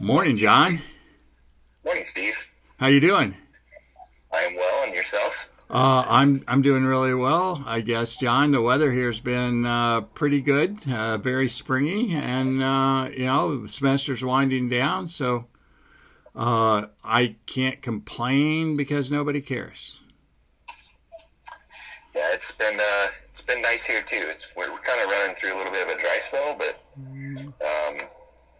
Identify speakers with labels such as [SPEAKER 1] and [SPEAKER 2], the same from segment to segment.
[SPEAKER 1] Morning, John.
[SPEAKER 2] Morning, Steve.
[SPEAKER 1] How you doing?
[SPEAKER 2] I'm well, and yourself?
[SPEAKER 1] Uh, I'm I'm doing really well, I guess, John. The weather here's been uh, pretty good, uh, very springy, and uh, you know the semester's winding down, so uh, I can't complain because nobody cares.
[SPEAKER 2] Yeah, it's been uh, it's been nice here too. It's we're, we're kind of running through a little bit of a dry spell, but um,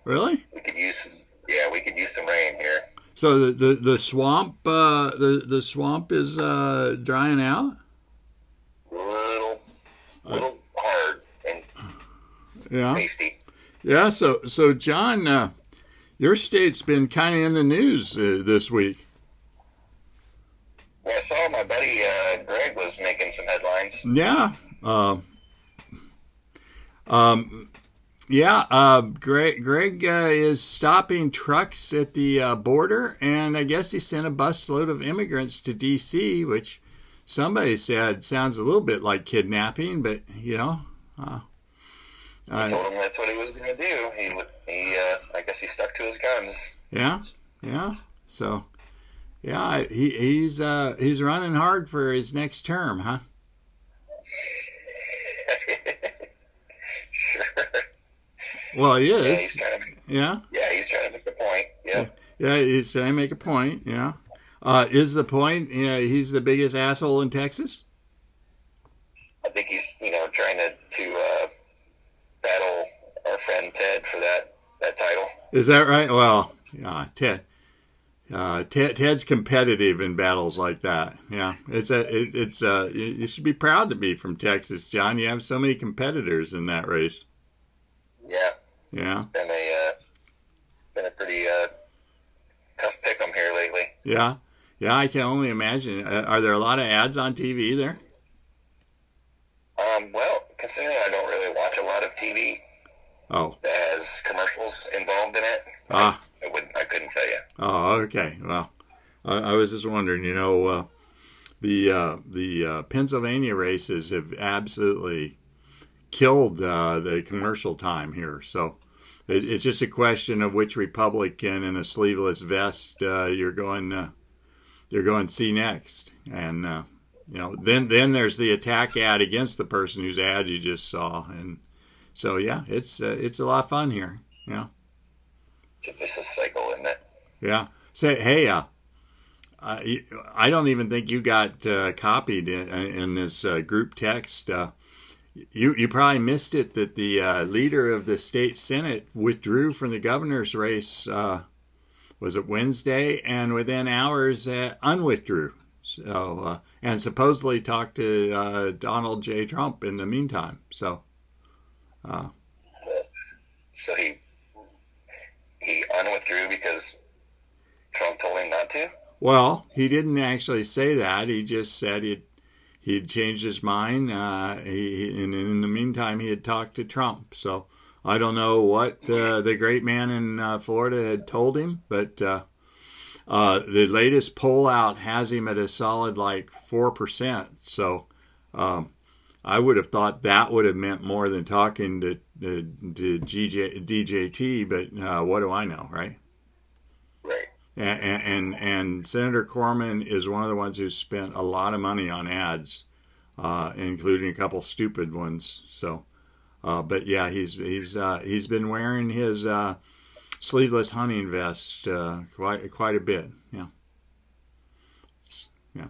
[SPEAKER 1] Really?
[SPEAKER 2] we could use some. Yeah, we could use some rain here.
[SPEAKER 1] So the the, the swamp uh, the the swamp is uh, drying out.
[SPEAKER 2] A little, little hard and
[SPEAKER 1] Yeah.
[SPEAKER 2] pasty.
[SPEAKER 1] Yeah. So so John, uh, your state's been kind of in the news uh, this week.
[SPEAKER 2] Yeah, I saw my buddy uh, Greg was making some headlines.
[SPEAKER 1] Yeah. Uh, um, yeah. Uh, Greg, Greg uh, is stopping trucks at the uh, border, and I guess he sent a busload of immigrants to D.C., which somebody said sounds a little bit like kidnapping, but you know. Uh,
[SPEAKER 2] I
[SPEAKER 1] uh,
[SPEAKER 2] told him that's what he was going to do. He, would- he, uh, I guess he stuck to his guns.
[SPEAKER 1] yeah, yeah. So, yeah, he he's uh, he's running hard for his next term, huh?
[SPEAKER 2] sure.
[SPEAKER 1] Well, he
[SPEAKER 2] Yeah,
[SPEAKER 1] is.
[SPEAKER 2] trying to.
[SPEAKER 1] Yeah.
[SPEAKER 2] Yeah, he's trying to make a point. Yeah.
[SPEAKER 1] Yeah, he's trying to make a point. Yeah. Uh, is the point yeah, he's the biggest asshole in Texas?
[SPEAKER 2] I think he's, you know, trying to to uh, battle our friend Ted for that that title.
[SPEAKER 1] Is that right? Well, yeah, Ted. Uh, Ted, Ted's competitive in battles like that. Yeah, it's a, it, it's uh, you, you should be proud to be from Texas, John. You have so many competitors in that race.
[SPEAKER 2] Yeah,
[SPEAKER 1] Yeah,
[SPEAKER 2] been a uh, been a pretty uh, tough pick 'em here lately.
[SPEAKER 1] yeah, yeah. I can only imagine. Uh, are there a lot of ads on TV there?
[SPEAKER 2] Um, well, considering I don't really watch a lot of TV
[SPEAKER 1] Oh,
[SPEAKER 2] that has commercials involved in it,
[SPEAKER 1] ah,
[SPEAKER 2] I would I couldn't tell you.
[SPEAKER 1] Oh, okay. Well, I, I was just wondering. You know, uh, the uh, the uh, Pennsylvania races have absolutely killed uh, the commercial time here. So it, it's just a question of which Republican in a sleeveless vest uh, you're going uh, you're going to see next, and uh, you know then then there's the attack ad against the person whose ad you just saw, and so yeah, it's uh, it's a lot of fun here. Yeah.
[SPEAKER 2] It's a vicious cycle, isn't it?
[SPEAKER 1] Yeah. Say, hey, uh, uh, I don't even think you got uh, copied in, in this uh, group text. Uh, you you probably missed it that the uh, leader of the state senate withdrew from the governor's race. Uh, was it Wednesday? And within hours, uh, unwithdrew. So uh, and supposedly talked to uh, Donald J. Trump in the meantime. So
[SPEAKER 2] So he he unwithdrew because Trump told him not to.
[SPEAKER 1] Well, he didn't actually say that. He just said he'd he'd changed his mind. Uh, he, he- and in the meantime, he had talked to Trump. So I don't know what uh, the great man in uh, Florida had told him, but uh, uh, the latest poll out has him at a solid like four percent. So um, I would have thought that would have meant more than talking to to, to GJ, DJT. But uh, what do I know, right?
[SPEAKER 2] Right.
[SPEAKER 1] And, and and Senator Corman is one of the ones who spent a lot of money on ads, uh, including a couple stupid ones. So, uh, but yeah, he's he's uh, he's been wearing his uh, sleeveless hunting vest uh, quite quite a bit. Yeah, yeah.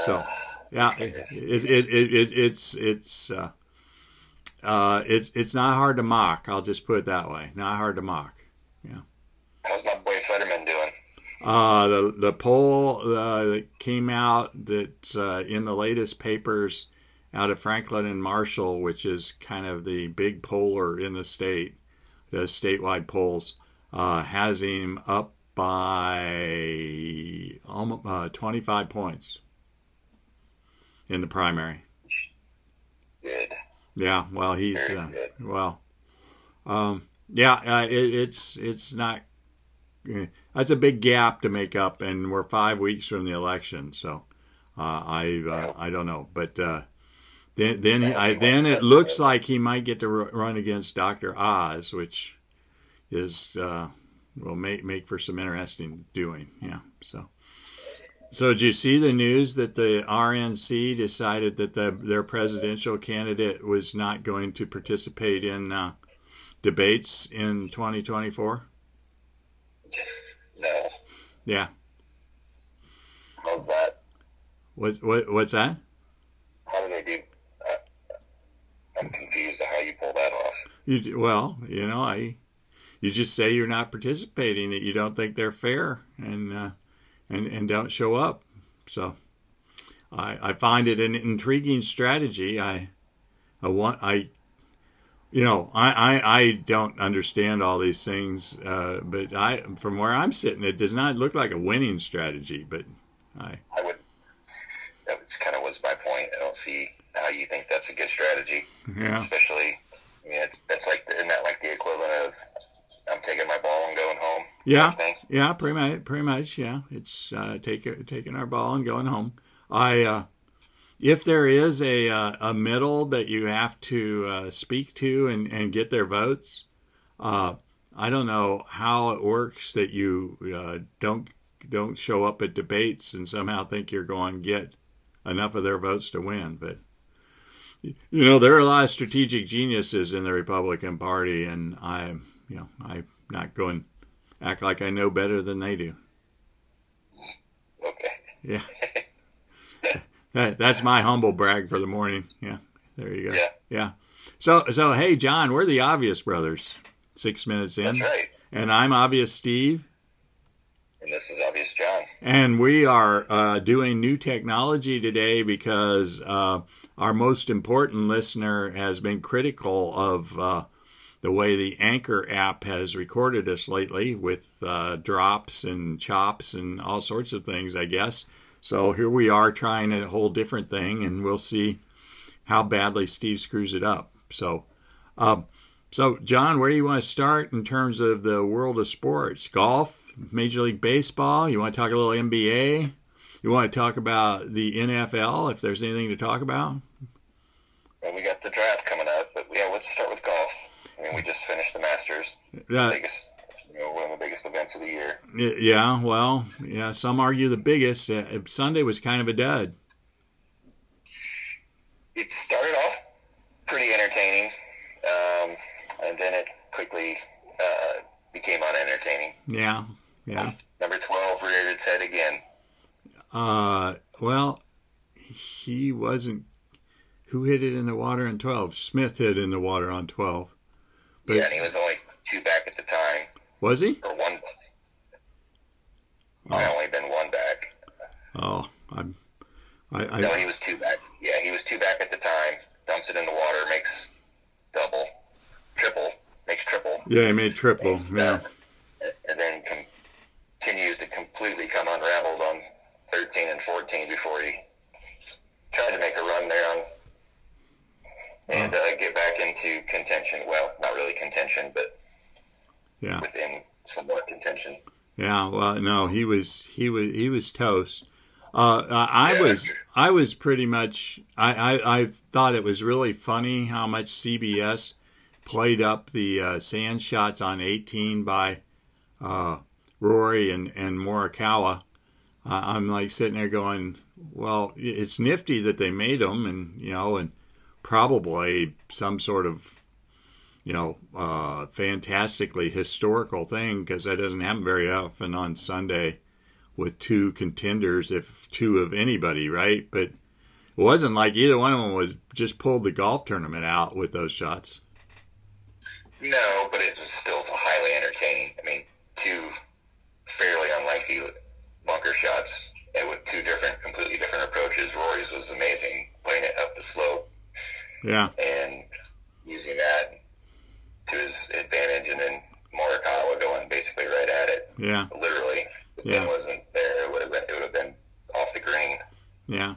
[SPEAKER 1] So yeah, it, it, it, it, it, it's it's uh, it's it's not hard to mock. I'll just put it that way. Not hard to mock. Yeah.
[SPEAKER 2] How's my boy Fetterman doing?
[SPEAKER 1] Uh, the the poll uh, that came out that's uh, in the latest papers out of Franklin and Marshall, which is kind of the big poller in the state, the statewide polls, uh, has him up by almost uh, 25 points in the primary.
[SPEAKER 2] Good.
[SPEAKER 1] Yeah, well, he's uh, well, um, yeah, uh, it, it's it's not. That's a big gap to make up, and we're five weeks from the election, so uh, I uh, I don't know, but uh, then then he, I, then it looks like he might get to run against Doctor Oz, which is uh, will make make for some interesting doing. Yeah. So. So did you see the news that the RNC decided that the, their presidential candidate was not going to participate in uh, debates in 2024?
[SPEAKER 2] No.
[SPEAKER 1] Yeah.
[SPEAKER 2] How's that?
[SPEAKER 1] What's what, what's that?
[SPEAKER 2] How do they do? Uh, I'm confused at how you pull that off.
[SPEAKER 1] You well, you know, I you just say you're not participating that you don't think they're fair and uh, and and don't show up. So I I find it an intriguing strategy. I I want I you know I, I, I don't understand all these things, uh, but I from where I'm sitting, it does not look like a winning strategy. But I
[SPEAKER 2] I would. That was kind of was my point. I don't see how you think that's a good strategy,
[SPEAKER 1] yeah
[SPEAKER 2] especially. I mean, it's that's like isn't that like the equivalent of I'm taking my ball and going home?
[SPEAKER 1] Yeah, yeah, pretty much, pretty much. Yeah, it's uh, take, taking our ball and going home. I, uh, if there is a uh, a middle that you have to uh, speak to and, and get their votes, uh, I don't know how it works that you uh, don't don't show up at debates and somehow think you're going to get enough of their votes to win. But you know, there are a lot of strategic geniuses in the Republican Party, and I, you know, I'm not going act like I know better than they do.
[SPEAKER 2] Okay.
[SPEAKER 1] Yeah. That, that's my humble brag for the morning. Yeah. There you go.
[SPEAKER 2] Yeah.
[SPEAKER 1] Yeah. So so hey John, we're the obvious brothers. Six minutes in.
[SPEAKER 2] That's right.
[SPEAKER 1] And I'm obvious Steve.
[SPEAKER 2] And this is obvious, John.
[SPEAKER 1] And we are uh, doing new technology today because uh, our most important listener has been critical of uh, the way the Anchor app has recorded us lately with uh, drops and chops and all sorts of things, I guess. So here we are trying a whole different thing, and we'll see how badly Steve screws it up. So, um, so John, where do you want to start in terms of the world of sports? Golf, Major League Baseball. You want to talk a little NBA? You want to talk about the NFL if there's anything to talk about?
[SPEAKER 2] Well, we got the draft coming up, but yeah, let's start with golf. I mean, we just finished the Masters,
[SPEAKER 1] Uh,
[SPEAKER 2] biggest, you know, one of the biggest events of the year.
[SPEAKER 1] yeah, well, yeah. Some argue the biggest. Uh, Sunday was kind of a dud.
[SPEAKER 2] It started off pretty entertaining, um, and then it quickly uh, became unentertaining.
[SPEAKER 1] Yeah, yeah.
[SPEAKER 2] Number 12 reared its head again.
[SPEAKER 1] Uh, well, he wasn't. Who hit it in the water on twelve? Smith hit in the water on twelve. But-
[SPEAKER 2] yeah, and he was only two back at the time,
[SPEAKER 1] Was he?
[SPEAKER 2] or one. I
[SPEAKER 1] Oh,
[SPEAKER 2] only been one back.
[SPEAKER 1] oh I'm. I, I
[SPEAKER 2] No, he was two back. Yeah, he was two back at the time. Dumps it in the water, makes double, triple, makes triple,
[SPEAKER 1] yeah, he made triple. Yeah,
[SPEAKER 2] and then com- continues to completely come unraveled on 13 and 14 before he tried to make a run there on and uh, get back into contention. Well, not really contention, but
[SPEAKER 1] yeah.
[SPEAKER 2] within somewhat contention.
[SPEAKER 1] Yeah, well, no, he was he was he was toast. Uh, I was I was pretty much I, I, I thought it was really funny how much CBS played up the uh, sand shots on 18 by uh, Rory and and Morikawa. Uh, I'm like sitting there going, well, it's nifty that they made them, and you know, and probably some sort of you know, uh, fantastically historical thing because that doesn't happen very often on Sunday with two contenders, if two of anybody, right? But it wasn't like either one of them was just pulled the golf tournament out with those shots.
[SPEAKER 2] No, but it was still highly entertaining. I mean, two fairly unlikely bunker shots and with two different, completely different approaches. Rory's was amazing, playing it up the slope
[SPEAKER 1] Yeah,
[SPEAKER 2] and using that to his advantage, and then Morikawa going basically right at it,
[SPEAKER 1] yeah,
[SPEAKER 2] literally. If
[SPEAKER 1] Yeah.
[SPEAKER 2] it wasn't there, it would have been, it would have been off the green.
[SPEAKER 1] yeah.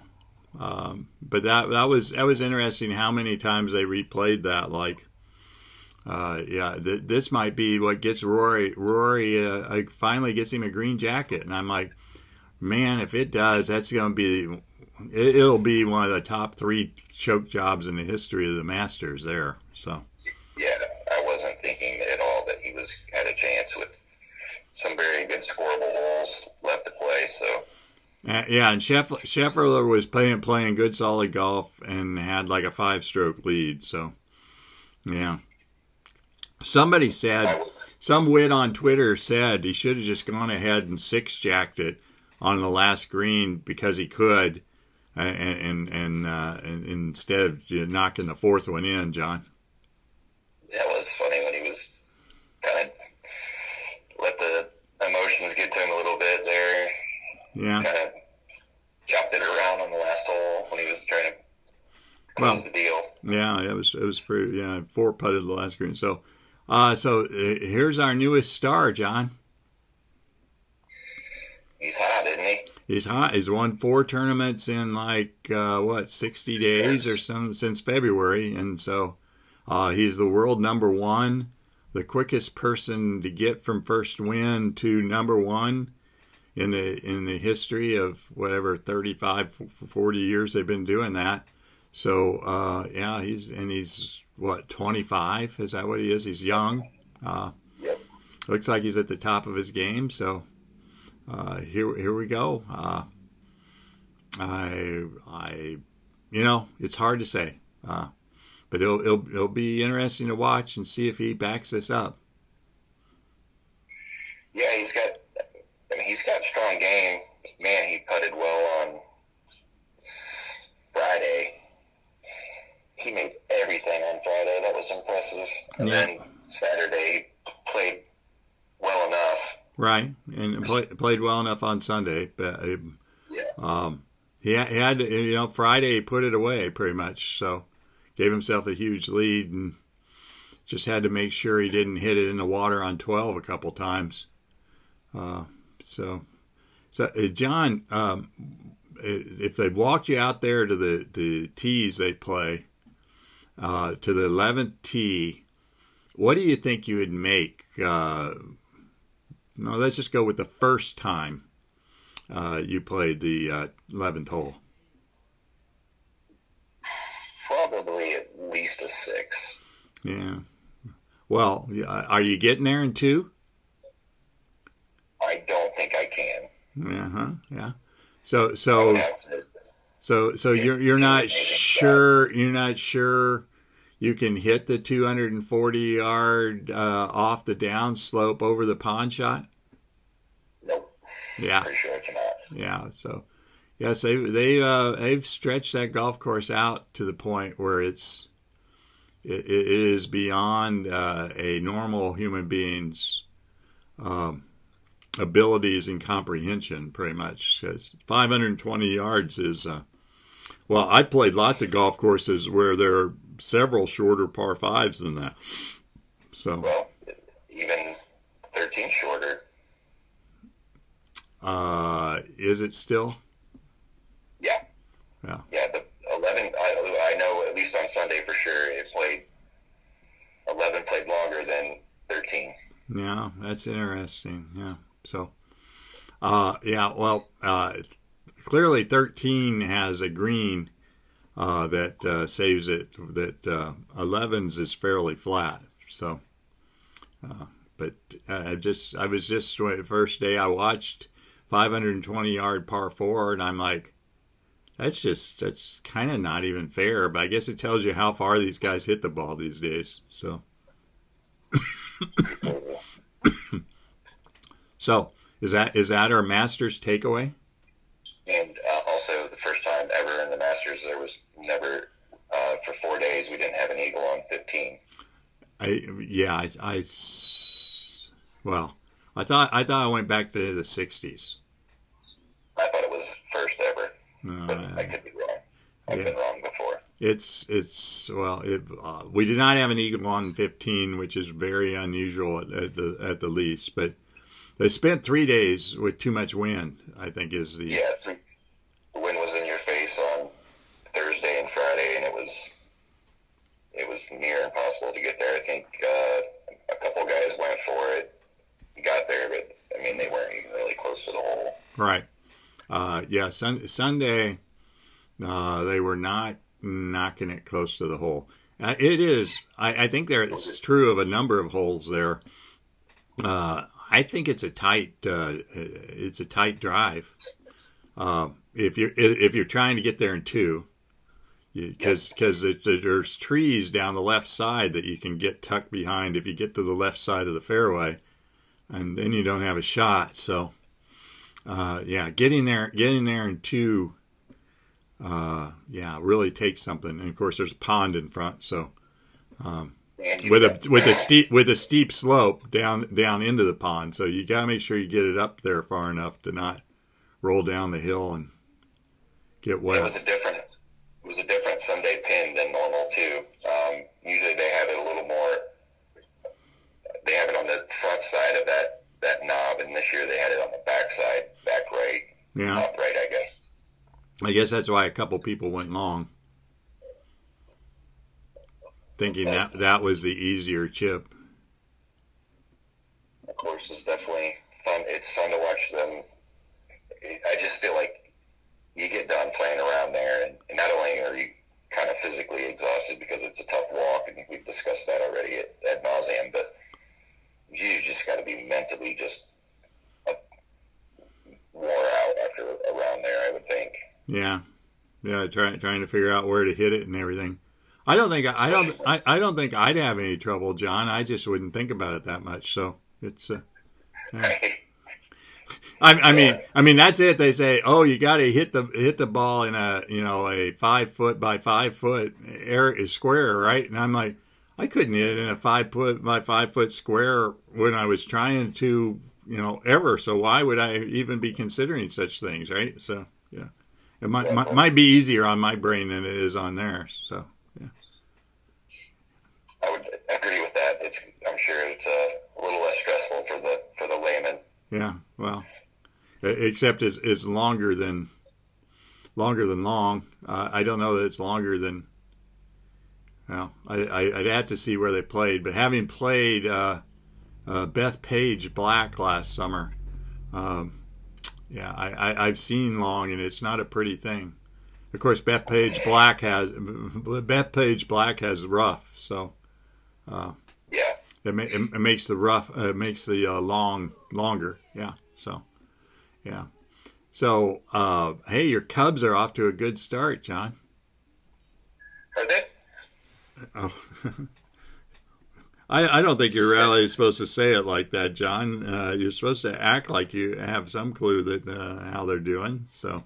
[SPEAKER 1] Um, but that that was that was interesting. How many times they replayed that? Like, uh, yeah, th- this might be what gets Rory. Rory uh, finally gets him a green jacket, and I'm like, man, if it does, that's going to be. It, it'll be one of the top three choke jobs in the history of the Masters. There, so
[SPEAKER 2] some very good scoreable holes left to play. So
[SPEAKER 1] Uh, yeah, and Scheffler, Scheffler was playing playing good solid golf and had like a five stroke lead. So, yeah. Somebody said, some wit on Twitter said he should have just gone ahead and six jacked it on the last green because he could, uh, and and, and, uh, and instead of knocking the fourth one in, John.
[SPEAKER 2] that was funny when he was kind of let the emotions get to him a little bit there.
[SPEAKER 1] Yeah.
[SPEAKER 2] Kind of chopped it around on the last hole when he was trying to close the deal.
[SPEAKER 1] Yeah, it was it was pretty. Yeah, four putted the last green. So, uh, so uh, here's our newest star, John.
[SPEAKER 2] He's hot, isn't he?
[SPEAKER 1] He's hot. He's won four tournaments in like uh, what sixty days or some since February, and so uh, he's the world number one, the quickest person to get from first win to number one in the in the history of whatever 35, 40 years they've been doing that. So uh, yeah, he's and he's what twenty five? Is that what he is? He's young. Uh, looks like he's at the top of his game. So uh, here here we go. Uh, I I you know it's hard to say, uh, but it'll, it'll it'll be interesting to watch and see if he backs this up.
[SPEAKER 2] Yeah, he's got. I mean, he's got strong game. Man, he putted well on Friday. He made everything on Friday. That was impressive. And
[SPEAKER 1] Yeah.
[SPEAKER 2] then Saturday played well enough.
[SPEAKER 1] Right, and play, played well enough on Sunday, but uh,
[SPEAKER 2] Yeah.
[SPEAKER 1] um, he, had, he had to, you know Friday he put it away pretty much, so gave himself a huge lead and just had to make sure he didn't hit it in the water on twelve a couple times. Uh, so, so uh, John, um, if they walked you out there to the the tees they play, uh, to the eleventh tee, what do you think you would make? Uh, no, let's just go with the first time uh, you played the uh, 11th hole.
[SPEAKER 2] Probably at least a six.
[SPEAKER 1] Yeah. Well, are you getting there in two?
[SPEAKER 2] I don't think I
[SPEAKER 1] Yeah, huh? Yeah. So, so,
[SPEAKER 2] would have to-
[SPEAKER 1] so, so you're you're not sure you're not sure you can hit the 240 yard uh, off the down slope over the pond shot.
[SPEAKER 2] Nope.
[SPEAKER 1] Yeah.
[SPEAKER 2] Pretty sure I cannot.
[SPEAKER 1] Yeah, so yes, they they uh, they've stretched that golf course out to the point where it's it, it is beyond uh, a normal human being's um, abilities and comprehension, pretty much. 'Cause 520 yards is uh, well, I played lots of golf courses where there are several shorter par fives than that. So
[SPEAKER 2] Well, even 13 shorter.
[SPEAKER 1] uh, is it still?
[SPEAKER 2] Yeah.
[SPEAKER 1] Yeah.
[SPEAKER 2] Yeah, the 11, I, I know at least on Sunday for sure, it played, 11 played longer than 13.
[SPEAKER 1] Yeah, that's interesting. Yeah. So, uh, yeah, well, uh, clearly 13 has a green uh, that uh, saves it, that uh, 11's is fairly flat. So, uh, but I just, I was just, the first day I watched 520 yard par four, and I'm like, that's just, that's kind of not even fair. But I guess it tells you how far these guys hit the ball these days. So, so is that is that our Masters takeaway?
[SPEAKER 2] And uh, also, the first time ever in the Masters, there was never, uh, for four days, we didn't have an eagle on 15.
[SPEAKER 1] I yeah, I, I s- well, I thought I thought I went back to the '60s.
[SPEAKER 2] I thought it was first ever, but
[SPEAKER 1] Uh,
[SPEAKER 2] I could be wrong. I've
[SPEAKER 1] yeah.
[SPEAKER 2] been wrong before.
[SPEAKER 1] it's it's well, it, uh, we did not have an eagle on 15, which is very unusual at, at the at the least. But they spent three days with too much wind. I think is the
[SPEAKER 2] Yeah, the the wind was in your face on Thursday and Friday, and it was it was near impossible to get there. I think uh, a couple guys went for it, got there, but I mean they weren't even really close to the hole.
[SPEAKER 1] Right. Uh, yeah, sun, Sunday, uh, they were not knocking it close to the hole. Uh, it is. I, I think there it's true of a number of holes there. Uh, I think it's a tight uh, it's a tight drive. Uh, if you're if you're trying to get there in two, because because there's trees down the left side that you can get tucked behind if you get to the left side of the fairway, and then you don't have a shot. So, uh, yeah, getting there getting there in two, uh, yeah, really takes something. And of course, there's a pond in front, so. Um, with a with a steep with a steep slope down down into the pond. So you got to make sure you get it up there far enough to not roll down the hill and get wet.
[SPEAKER 2] It was a different it was a different Sunday pin than normal too. Um, usually they have it a little more. They have it on the front side of that that knob, and this year they had it on the back side, back right,
[SPEAKER 1] yeah,
[SPEAKER 2] top right, I guess.
[SPEAKER 1] I guess that's why a couple people went long thinking that that was the easier chip.
[SPEAKER 2] Of course, it's definitely fun. It's fun to watch them. I just feel like you get done playing around there, and, not only are you kind of physically exhausted because it's a tough walk, and we've discussed that already at, at nauseum, but you just got to be mentally just wore out after a round there. I would think.
[SPEAKER 1] Yeah, yeah, trying trying to figure out where to hit it and everything. I don't think I don't I, I don't think I'd have any trouble, John. I just wouldn't think about it that much. So it's. Uh. I, I mean, I mean that's it. They say, oh, you got to hit the hit the ball in a you know a five foot by five foot air square, right? And I'm like, I couldn't hit it in a five foot by five foot square when I was trying to, you know, ever. So why would I even be considering such things, right? So yeah, it might might, might be easier on my brain than it is on theirs. So.
[SPEAKER 2] I would agree with that. It's, I'm sure it's a, a little less stressful for the for the layman.
[SPEAKER 1] Yeah, well, except it's, it's longer than longer than long. Uh, I don't know that it's longer than. Well, I, I, would have to see where they played, but having played uh, uh, Bethpage Black last summer, um, yeah, I, I, have seen long, and it's not a pretty thing. Of course, Bethpage Black has Bethpage Black has rough, so
[SPEAKER 2] uh, yeah.
[SPEAKER 1] It, ma- it, makes the rough, uh, it makes the uh, long longer. Yeah. So, yeah. So, uh, hey, your Cubs are off to a good start, John.
[SPEAKER 2] Are they?
[SPEAKER 1] Oh. I, I don't think you're really supposed to say it like that, John. Uh, you're supposed to act like you have some clue that uh, how they're doing. So,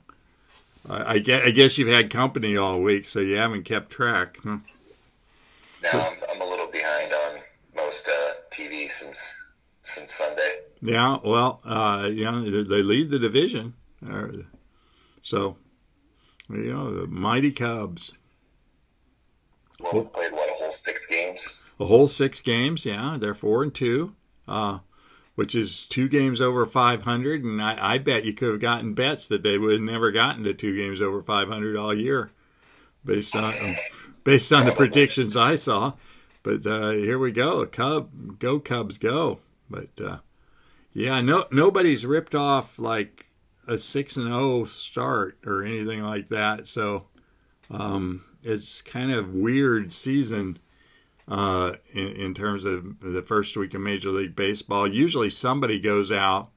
[SPEAKER 1] I, I, guess, I guess you've had company all week, so you haven't kept track. Huh?
[SPEAKER 2] No, I'm, I'm, a little behind on most uh, TV since since Sunday.
[SPEAKER 1] Yeah, well, uh, you know, they lead the division, so you know the mighty Cubs.
[SPEAKER 2] Well, played what a whole six games.
[SPEAKER 1] A whole six games, yeah. They're four and two, uh, which is two games over 500. And I, I bet you could have gotten bets that they would have never gotten to two games over 500 all year, based on based on the predictions I saw. But uh, here we go, Cub, go Cubs, go! But uh, yeah, no, nobody's ripped off like a six and zero start or anything like that. So um, it's kind of weird season uh, in, in terms of the first week of Major League Baseball. Usually somebody goes out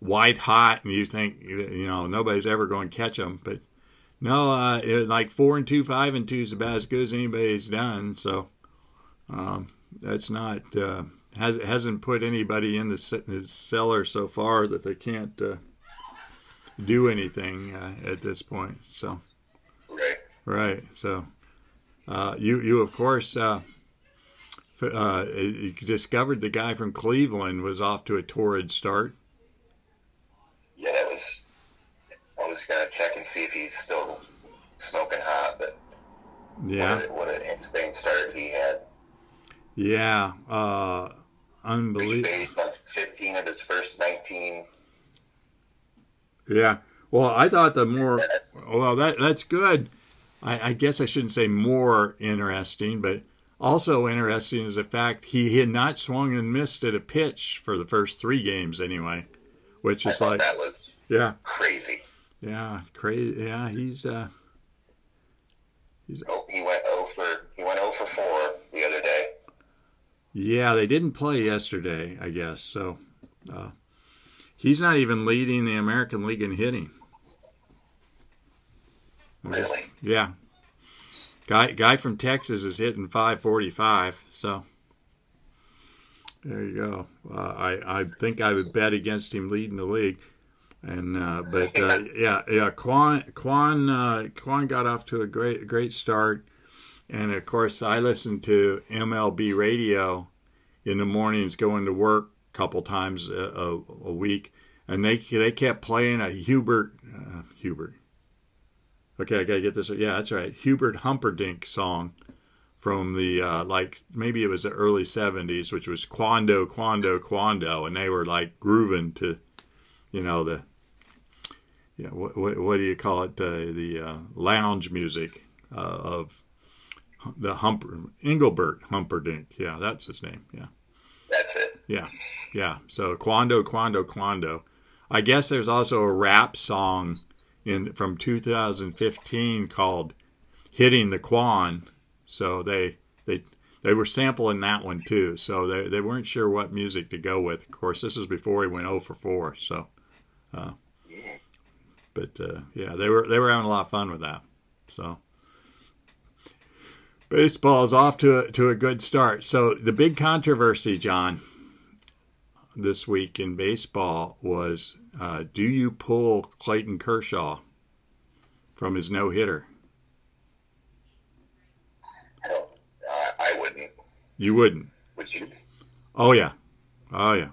[SPEAKER 1] white hot, and you think you know nobody's ever going to catch them, but no, uh, it, like four and two, five and two is about as good as anybody's done. So um, that's not uh, has hasn't put anybody in the, the, cellar so far that they can't uh, do anything uh, at this point. So
[SPEAKER 2] right,
[SPEAKER 1] right. So uh, you you of course. Uh, you discovered the guy from Cleveland was off to a torrid start.
[SPEAKER 2] Yeah, that was I was gonna check and see if he's still smoking hot, but
[SPEAKER 1] yeah,
[SPEAKER 2] what an insane start he had.
[SPEAKER 1] Yeah, uh, unbelievable.
[SPEAKER 2] Based on 15 of his first 19.
[SPEAKER 1] Yeah. Well, I thought the more well that that's good. I, I, guess I shouldn't say more interesting, but also interesting is the fact he had not swung and missed at a pitch for the first three games anyway, which is like
[SPEAKER 2] that was
[SPEAKER 1] yeah
[SPEAKER 2] crazy.
[SPEAKER 1] Yeah, crazy. Yeah, he's uh,
[SPEAKER 2] he's. Oh, he went over. for he went over for four the other day.
[SPEAKER 1] Yeah, they didn't play yesterday, I guess. So, Uh, he's not even leading the American League in hitting.
[SPEAKER 2] Really?
[SPEAKER 1] Yeah. Guy guy from Texas is hitting 545. So there you go. Uh, I I think I would bet against him leading the league. And uh, but uh, yeah yeah Kwan Kwan uh, Kwan got off to a great great start, and of course I listened to MLB radio in the mornings going to work a couple times a, a, a week, and they they kept playing a Hubert uh, Hubert. Okay, I gotta get this. Yeah, that's right, Hubert Humperdinck song from the uh, like maybe it was the early '70s, which was Quando Quando Quando, and they were like grooving to, you know the yeah, what, what, what do you call it? Uh, the uh, lounge music uh, of the Humper Engelbert Humperdinck. Yeah, that's his name. Yeah,
[SPEAKER 2] that's it.
[SPEAKER 1] Yeah, yeah. So Quando, Quando, Quando. I guess there's also a rap song in from 2015 called "Hitting the Quan." So they they they were sampling that one too. So they they weren't sure what music to go with. Of course, this is before he went 0 for 4. So. Uh, but uh, yeah, they were they were having a lot of fun with that. So baseball is off to a, to a good start. So the big controversy, John, this week in baseball was: uh, Do you pull Clayton Kershaw from his no hitter?
[SPEAKER 2] I, I wouldn't.
[SPEAKER 1] You wouldn't.
[SPEAKER 2] Would you?
[SPEAKER 1] Oh yeah, oh yeah.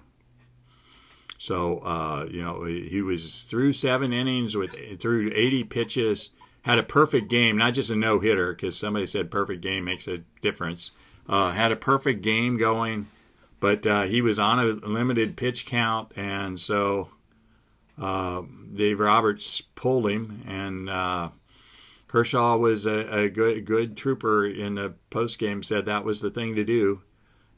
[SPEAKER 1] So uh, you know he was through seven innings with through 80 pitches, had a perfect game, not just a no hitter because somebody said perfect game makes a difference. Uh, had a perfect game going, but uh, he was on a limited pitch count, and so uh, Dave Roberts pulled him, and uh, Kershaw was a, a, good good trooper in the post game. Said that was the thing to do.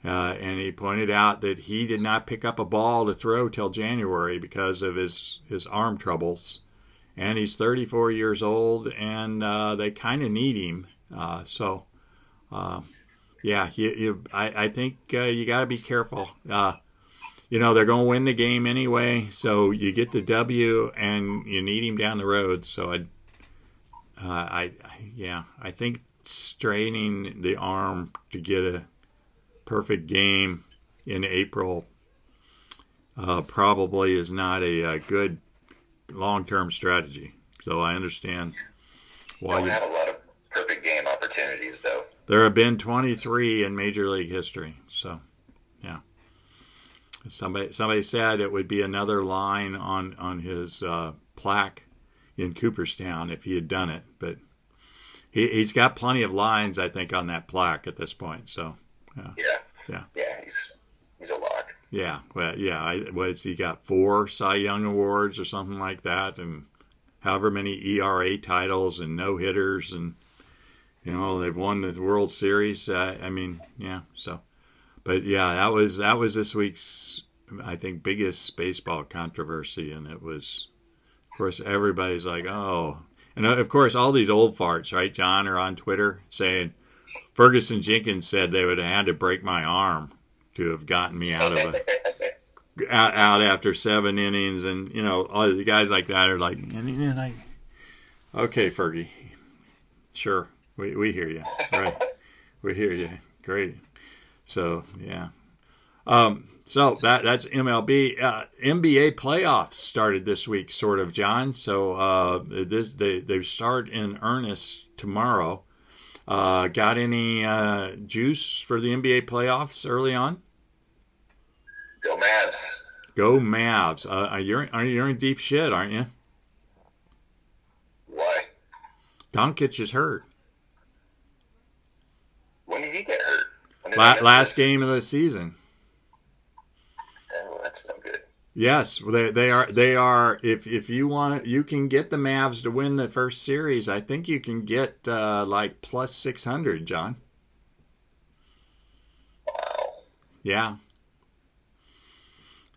[SPEAKER 1] Uh, and he pointed out that he did not pick up a ball to throw till January because of his, his arm troubles. And he's 34 years old, and uh, they kind of need him. Uh, so, uh, yeah, you, you, I, I think uh, you got to be careful. Uh, you know, they're going to win the game anyway, so you get the W, and you need him down the road. So, I, I, yeah, I think straining the arm to get a perfect game in April uh, probably is not a, a good long-term strategy. So I understand
[SPEAKER 2] why you have a lot of perfect game opportunities, though.
[SPEAKER 1] There have been 23 in Major League history. So, yeah. Somebody somebody said it would be another line on on his uh, plaque in Cooperstown if he had done it, but he, he's got plenty of lines, I think, on that plaque at this point. So.
[SPEAKER 2] Yeah. Yeah.
[SPEAKER 1] Yeah.
[SPEAKER 2] Yeah. He's he's a lock.
[SPEAKER 1] Yeah. Well, yeah. I was he got four Cy Young awards or something like that, and however many ERA titles and no hitters, and you know they've won the World Series. Uh, I mean, yeah. So, but yeah, that was that was this week's I think biggest baseball controversy, and it was, of course, everybody's like, oh. And of course, all these old farts, right, John, are on Twitter saying, Ferguson Jenkins said they would have had to break my arm to have gotten me out of a out, out after seven innings, and you know all the guys like that are like, like, okay, Fergie, sure, we we hear you, right? we hear you, great. So yeah, um, so that that's MLB. Uh, NBA playoffs started this week, sort of, John. So uh, this they they start in earnest tomorrow. Uh, got any uh, juice for the NBA playoffs early on?
[SPEAKER 2] Go Mavs.
[SPEAKER 1] Go Mavs. Uh, you're, you're in deep shit, aren't you?
[SPEAKER 2] Why?
[SPEAKER 1] Doncic is hurt.
[SPEAKER 2] When did he get hurt?
[SPEAKER 1] La- last this? game of the season.
[SPEAKER 2] Oh, that's no good.
[SPEAKER 1] Yes, they they are they are. If if you want, you can get the Mavs to win the first series. I think you can get uh, like plus six hundred, John.
[SPEAKER 2] Wow.
[SPEAKER 1] Yeah.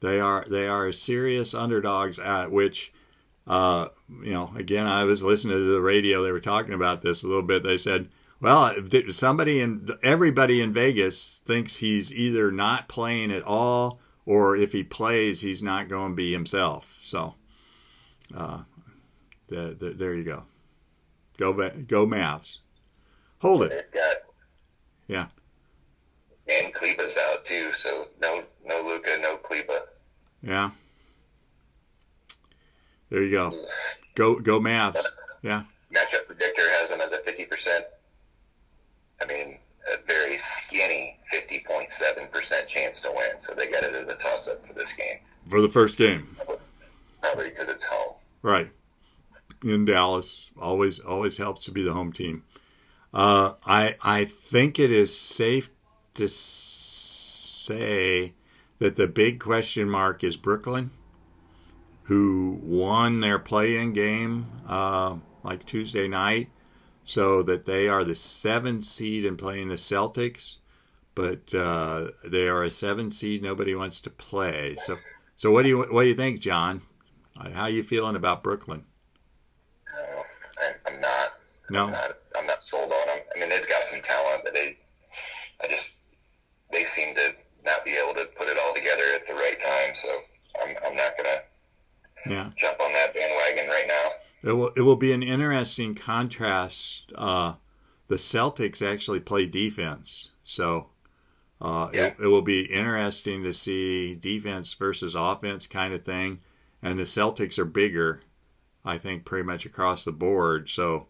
[SPEAKER 1] They are they are serious underdogs at which, uh, you know. Again, I was listening to the radio. They were talking about this a little bit. They said, "Well, somebody in everybody in Vegas thinks he's either not playing at all." or if he plays, he's not going to be himself. So, uh, the, the, there you go. Go go Mavs. Hold it. Yeah.
[SPEAKER 2] And Kleber's out too, so no no Luka, no Kleber.
[SPEAKER 1] Yeah. There you go. Go go Mavs. Yeah.
[SPEAKER 2] Matchup predictor has them as a fifty percent. I mean, a very skinny fifty point seven percent chance to win. So they got it as a toss up for this game.
[SPEAKER 1] For the first game.
[SPEAKER 2] Probably because it's home.
[SPEAKER 1] Right. In Dallas, always always helps to be the home team. Uh, I I think it is safe to say that the big question mark is Brooklyn, who won their play-in game uh, like Tuesday night, so that they are the seventh seed and playing the Celtics, but uh, they are a seven seed. Nobody wants to play. So so what do you what do you think, John? How are you feeling about Brooklyn?
[SPEAKER 2] Uh, I, I'm not.
[SPEAKER 1] No.
[SPEAKER 2] I'm not, I'm not sold on them. I mean, they've got some talent, but they, I just, they seem to not be able to put it all together at the right time. So I'm, I'm not gonna
[SPEAKER 1] Yeah.
[SPEAKER 2] jump on that bandwagon right now.
[SPEAKER 1] It will, it will be an interesting contrast. Uh, the Celtics actually play defense, so uh,
[SPEAKER 2] Yeah.
[SPEAKER 1] it, it will be interesting to see defense versus offense kind of thing. And the Celtics are bigger, I think, pretty much across the board. So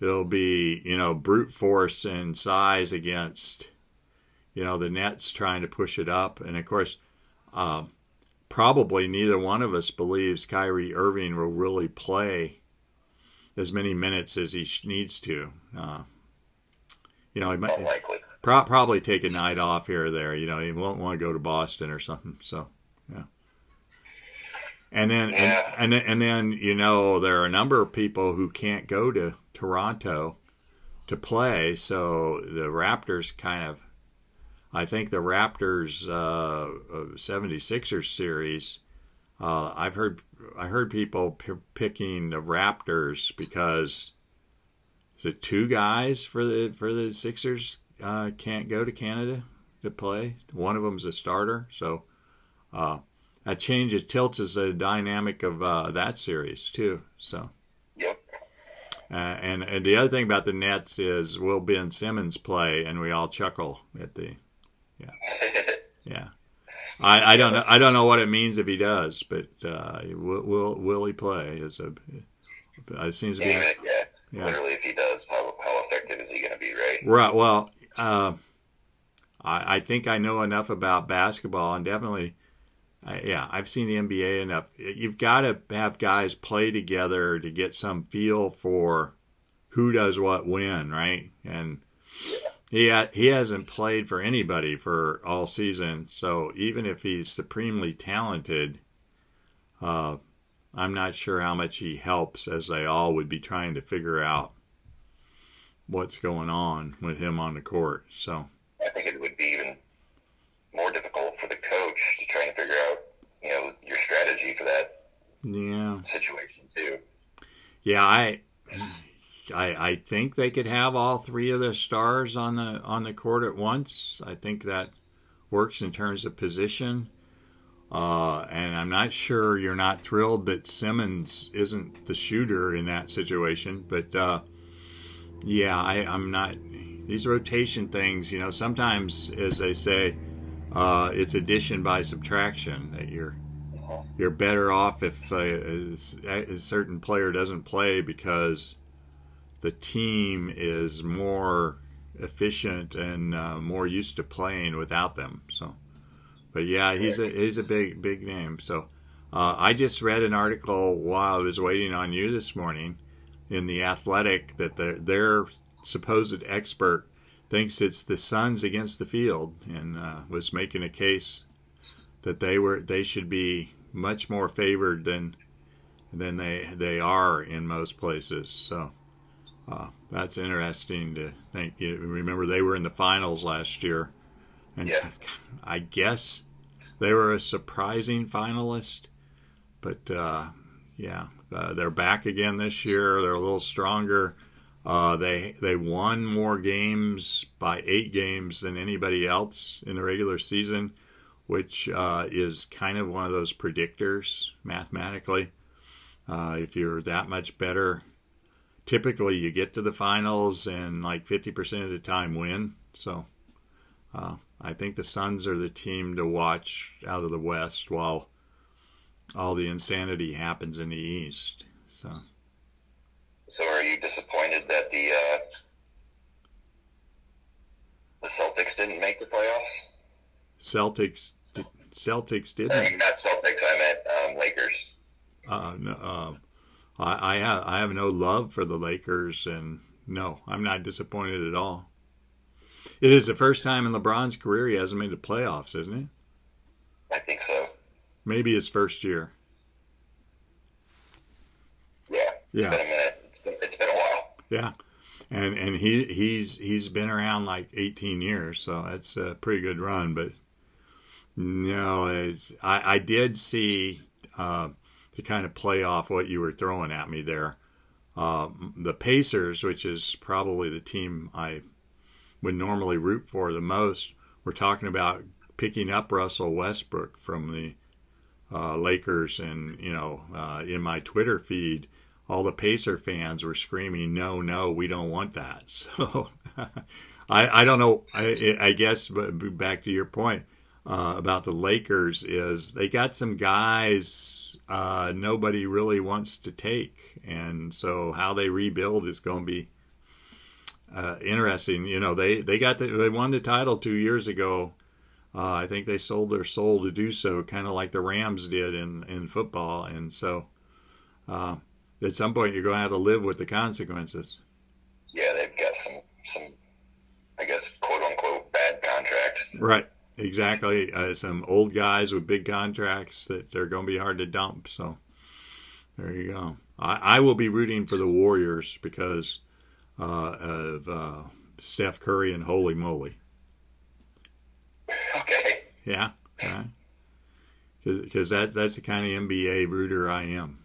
[SPEAKER 1] it'll be you know brute force and size against you know the Nets trying to push it up, and of course. Um, probably neither one of us believes Kyrie Irving will really play as many minutes as he needs to. Uh, you know, he might pro- probably take a night off here or there. You know, he won't want to go to Boston or something. So, yeah. And then,
[SPEAKER 2] Yeah.
[SPEAKER 1] and, and and then, you know, there are a number of people who can't go to Toronto to play. So the Raptors kind of I think the Raptors uh, 76ers series. Uh, I've heard I heard people p- picking the Raptors because is it two guys for the for the Sixers uh, can't go to Canada to play. One of them's a starter, so uh, that changes tilts the dynamic of uh, that series too. So. Uh, and, and the other thing about the Nets is will Ben Simmons play, and we all chuckle at the yeah. yeah. I, I don't know I don't know what it means if he does, but uh, will, will will he play? Is a it seems to be
[SPEAKER 2] if- yeah,
[SPEAKER 1] Yeah.
[SPEAKER 2] Literally, if he does, how, how effective is he going to be, right?
[SPEAKER 1] right. Well, uh, I I think I know enough about basketball, and definitely, I, yeah, I've seen the NBA enough. You've got to have guys play together to get some feel for who does what when, right? And he he hasn't played for anybody for all season, so even if he's supremely talented, uh, I'm not sure how much he helps, as they all would be trying to figure out what's going on with him on the court. So
[SPEAKER 2] I think it would be even more difficult for the coach to try and figure out, you know, your strategy for that
[SPEAKER 1] yeah,
[SPEAKER 2] situation too.
[SPEAKER 1] yeah, I. I, I think they could have all three of the stars on the on the court at once. I think that works in terms of position. Uh, and I'm not sure you're not thrilled that Simmons isn't the shooter in that situation, but uh, yeah, I, I'm not. These rotation things, you know, sometimes, as they say, uh, it's addition by subtraction. That you're you're better off if uh, a certain player doesn't play because the team is more efficient and uh, more used to playing without them. So, but yeah, he's a he's a big big name. So, uh, I just read an article while I was waiting on you this morning in the Athletic that their their supposed expert thinks it's the Suns against the field and uh, was making a case that they were they should be much more favored than than they they are in most places. So. Uh, that's interesting to think. Remember they were in the finals last year, and
[SPEAKER 2] Yeah.
[SPEAKER 1] I guess they were a surprising finalist. But uh, yeah, uh, they're back again this year. They're a little stronger. Uh, they they won more games by eight games than anybody else in the regular season, which uh, is kind of one of those predictors mathematically. Uh, if you're that much better, typically you get to the finals and like 50% of the time win. So uh, I think the Suns are the team to watch out of the West while all the insanity happens in the East. So.
[SPEAKER 2] So are you disappointed that the uh, the Celtics didn't make the playoffs?
[SPEAKER 1] Celtics, Celtics didn't.
[SPEAKER 2] I mean, not Celtics. I meant um, Lakers.
[SPEAKER 1] Uh, no, uh, I, I have I have no love for the Lakers, and no, I'm not disappointed at all. It is the first time in LeBron's career he hasn't made the playoffs, isn't it?
[SPEAKER 2] I think so.
[SPEAKER 1] Maybe his first year.
[SPEAKER 2] Yeah.
[SPEAKER 1] Yeah.
[SPEAKER 2] It's been a minute. It's been, it's been a while.
[SPEAKER 1] Yeah, and and he he's he's been around like 18 years, so that's a pretty good run. But no, it's, I I did see uh, to kind of play off what you were throwing at me there. Uh, the Pacers, which is probably the team I would normally root for the most, we're talking about picking up Russell Westbrook from the uh, Lakers, and you know, uh, in my Twitter feed, all the Pacer fans were screaming, "No, no, we don't want that." So, I, I don't know. I, I guess, back to your point uh, about the Lakers, is they got some guys uh, nobody really wants to take, and so how they rebuild is going to be uh, interesting. You know, they they got the, they won the title two years ago. Uh, I think they sold their soul to do so, kind of like the Rams did in in football, and so uh, at some point you're going to have to live with the consequences.
[SPEAKER 2] Yeah, they've got some some, I guess, quote unquote, bad contracts.
[SPEAKER 1] Right. Exactly. Uh, some old guys with big contracts that they're going to be hard to dump. So there you go. I, I will be rooting for the Warriors because uh, of uh, Steph Curry and Holy Moly.
[SPEAKER 2] Okay.
[SPEAKER 1] Yeah. Because that's that's the kind of NBA rooter I am.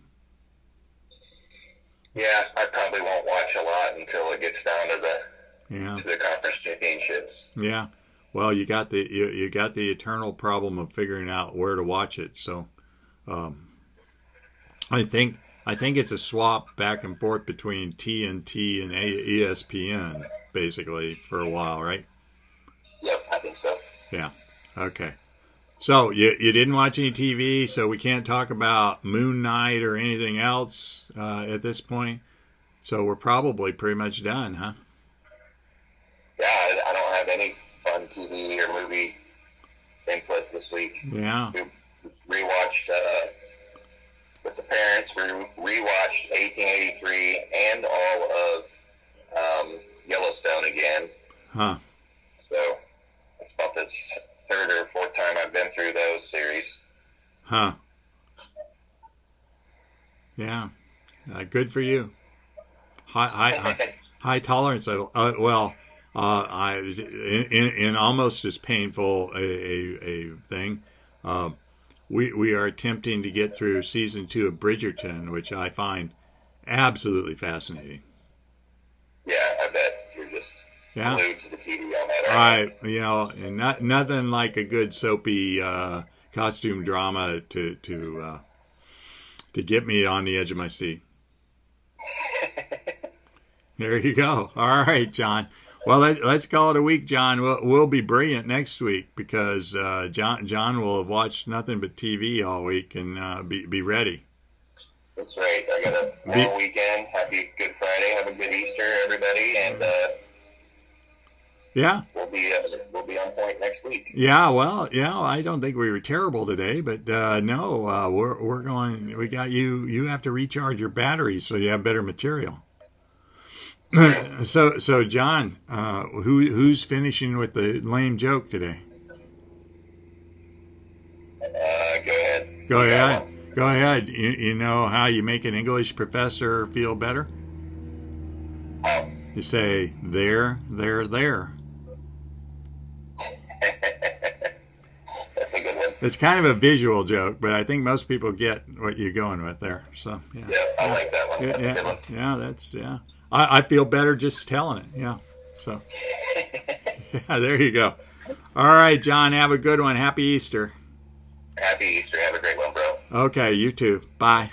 [SPEAKER 2] Yeah, I probably won't watch a lot until it gets down to the
[SPEAKER 1] Yeah.
[SPEAKER 2] to the conference championships.
[SPEAKER 1] Yeah. Well, you got the you, you got the eternal problem of figuring out where to watch it. So, um, I think I think it's a swap back and forth between TNT and A- ESPN, basically for a while, right?
[SPEAKER 2] Yep, I think so.
[SPEAKER 1] Yeah. Okay. So you you didn't watch any TV, so we can't talk about Moon Knight or anything else uh, at this point. So we're probably pretty much done, huh?
[SPEAKER 2] Yeah, I, I don't have any fun TV or movie input this week.
[SPEAKER 1] Yeah.
[SPEAKER 2] We rewatched uh, with the parents. We rewatched 1883 and all of um, Yellowstone again.
[SPEAKER 1] Huh.
[SPEAKER 2] So it's about the third or fourth time I've been through those series.
[SPEAKER 1] Huh. Yeah. Uh, good for you. High, high, high, high tolerance. Uh, well, uh, I in, in, in almost as painful a, a, a thing. Uh, we we are attempting to get through season two of Bridgerton, which I find absolutely fascinating.
[SPEAKER 2] Yeah, I bet you're just
[SPEAKER 1] Yeah.
[SPEAKER 2] glued to the TV on that.
[SPEAKER 1] I you know, and not nothing like a good soapy uh, costume drama to to uh, to get me on the edge of my seat. there you go. All right, John. Well, let, let's call it a week, John. We'll, we'll be brilliant next week because uh, John John will have watched nothing but TV all week and uh, be be ready.
[SPEAKER 2] That's right. I got a
[SPEAKER 1] Be-
[SPEAKER 2] long weekend. Happy Good Friday. Have a good Easter, everybody, and uh,
[SPEAKER 1] Yeah,
[SPEAKER 2] we'll be uh, we'll be on point next week.
[SPEAKER 1] yeah. Well, yeah. I don't think we were terrible today, but uh, no, uh, we're we're going. We got you. You have to recharge your batteries so you have better material. so so John, uh, who who's finishing with the lame joke today?
[SPEAKER 2] Uh, go ahead.
[SPEAKER 1] Go ahead. Go ahead. You, you know how you make an English professor feel better?
[SPEAKER 2] Oh,
[SPEAKER 1] You say there, there, there.
[SPEAKER 2] that's a good one.
[SPEAKER 1] It's kind of a visual joke, but I think most people get what you're going with there. So yeah,
[SPEAKER 2] Yeah, I like that one.
[SPEAKER 1] yeah,
[SPEAKER 2] That's
[SPEAKER 1] yeah,
[SPEAKER 2] one.
[SPEAKER 1] yeah. That's yeah. I, I feel better just telling it. Yeah. So yeah, there you go. All right, John. Have a good one. Happy Easter.
[SPEAKER 2] Happy Easter. Have a great one, bro.
[SPEAKER 1] Okay, you too. Bye.